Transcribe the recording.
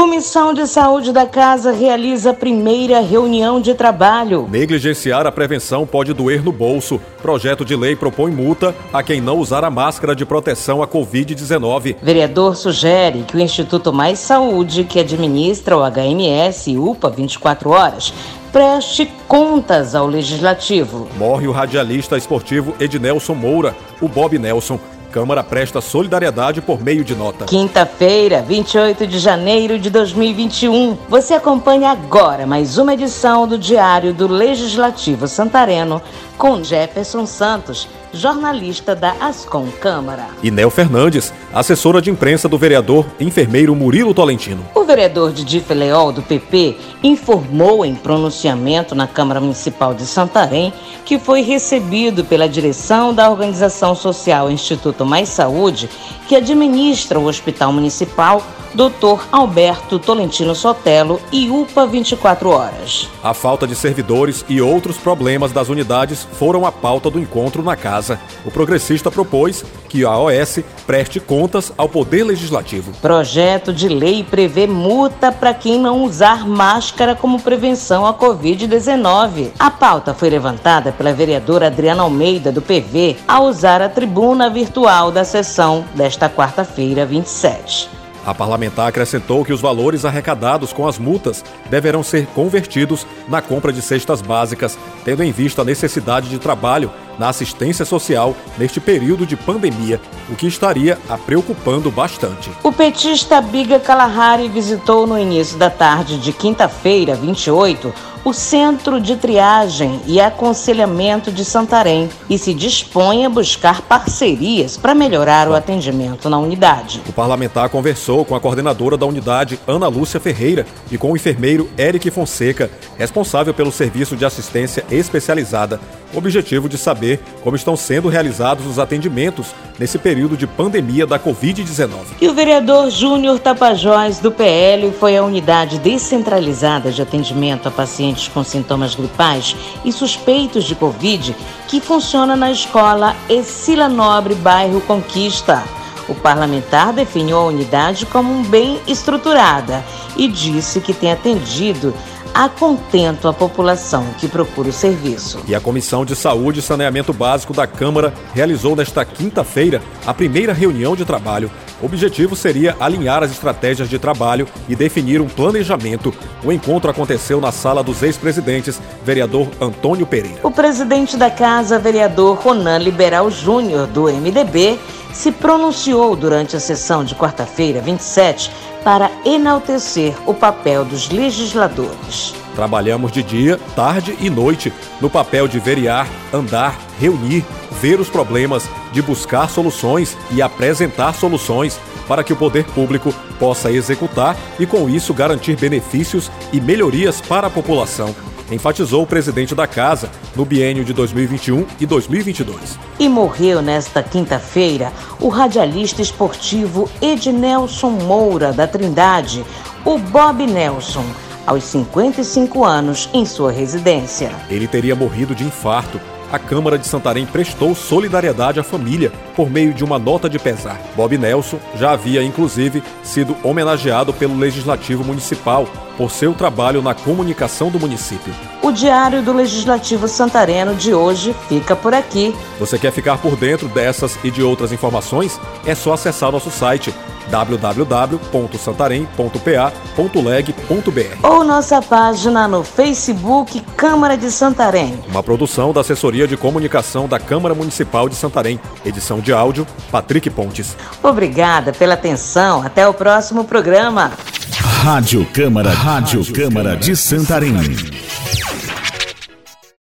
Comissão de Saúde da Casa realiza a primeira reunião de trabalho. Negligenciar a prevenção pode doer no bolso. Projeto de lei propõe multa a quem não usar a máscara de proteção à Covid-19. Vereador sugere que o Instituto Mais Saúde, que administra o HMS e UPA 24 horas, preste contas ao Legislativo. Morre o radialista esportivo Ednelson Moura, o Bob Nelson. Câmara presta solidariedade por meio de nota. Quinta-feira, 28 de janeiro de 2021. Você acompanha agora mais uma edição do Diário do Legislativo Santareno com Jefferson Santos jornalista da Ascom Câmara. E Nel Fernandes, assessora de imprensa do vereador enfermeiro Murilo Tolentino. O vereador Didi Leol, do PP, informou em pronunciamento na Câmara Municipal de Santarém que foi recebido pela direção da organização social Instituto Mais Saúde, que administra o Hospital Municipal Dr. Alberto Tolentino Sotelo e UPA 24 Horas. A falta de servidores e outros problemas das unidades foram a pauta do encontro na casa. O progressista propôs que a OS preste contas ao Poder Legislativo. Projeto de lei prevê multa para quem não usar máscara como prevenção à Covid-19. A pauta foi levantada pela vereadora Adriana Almeida, do PV, ao usar a tribuna virtual da sessão desta quarta-feira, 27. A parlamentar acrescentou que os valores arrecadados com as multas deverão ser convertidos na compra de cestas básicas, tendo em vista a necessidade de trabalho na assistência social neste período de pandemia, o que estaria a preocupando bastante. O petista Biga Kalahari visitou no início da tarde de quinta-feira, 28, o Centro de Triagem e Aconselhamento de Santarém e se dispõe a buscar parcerias para melhorar o atendimento na unidade. O parlamentar conversou com a coordenadora da unidade, Ana Lúcia Ferreira, e com o enfermeiro Eric Fonseca, responsável pelo serviço de assistência especializada, o objetivo de saber como estão sendo realizados os atendimentos nesse período de pandemia da Covid-19. E o vereador Júnior Tapajós, do PL, foi à unidade descentralizada de atendimento a pacientes com sintomas gripais e suspeitos de Covid, que funciona na escola Escila Nobre, bairro Conquista. O parlamentar definiu a unidade como um bem estruturada e disse que tem atendido a contento a população que procura o serviço. E a Comissão de Saúde e Saneamento Básico da Câmara realizou nesta quinta-feira a primeira reunião de trabalho. O objetivo seria alinhar as estratégias de trabalho e definir um planejamento. O encontro aconteceu na sala dos ex-presidentes, vereador Antônio Pereira. O presidente da casa, vereador Ronan Liberal Júnior, do MDB, se pronunciou durante a sessão de quarta-feira, 27, para enaltecer o papel dos legisladores. Trabalhamos de dia, tarde e noite no papel de veriar, andar, reunir, ver os problemas, de buscar soluções e apresentar soluções para que o poder público possa executar e, com isso, garantir benefícios e melhorias para a população enfatizou o presidente da casa no biênio de 2021 e 2022. E morreu nesta quinta-feira o radialista esportivo Ednelson Moura da Trindade, o Bob Nelson, aos 55 anos em sua residência. Ele teria morrido de infarto a Câmara de Santarém prestou solidariedade à família por meio de uma nota de pesar. Bob Nelson já havia, inclusive, sido homenageado pelo Legislativo Municipal por seu trabalho na comunicação do município. O Diário do Legislativo Santareno de hoje fica por aqui. Você quer ficar por dentro dessas e de outras informações? É só acessar nosso site www.santarém.pa.leg.br ou nossa página no Facebook Câmara de Santarém. Uma produção da Assessoria de Comunicação da Câmara Municipal de Santarém. Edição de áudio, Patrick Pontes. Obrigada pela atenção. Até o próximo programa. Rádio Câmara, Rádio Câmara de Santarém.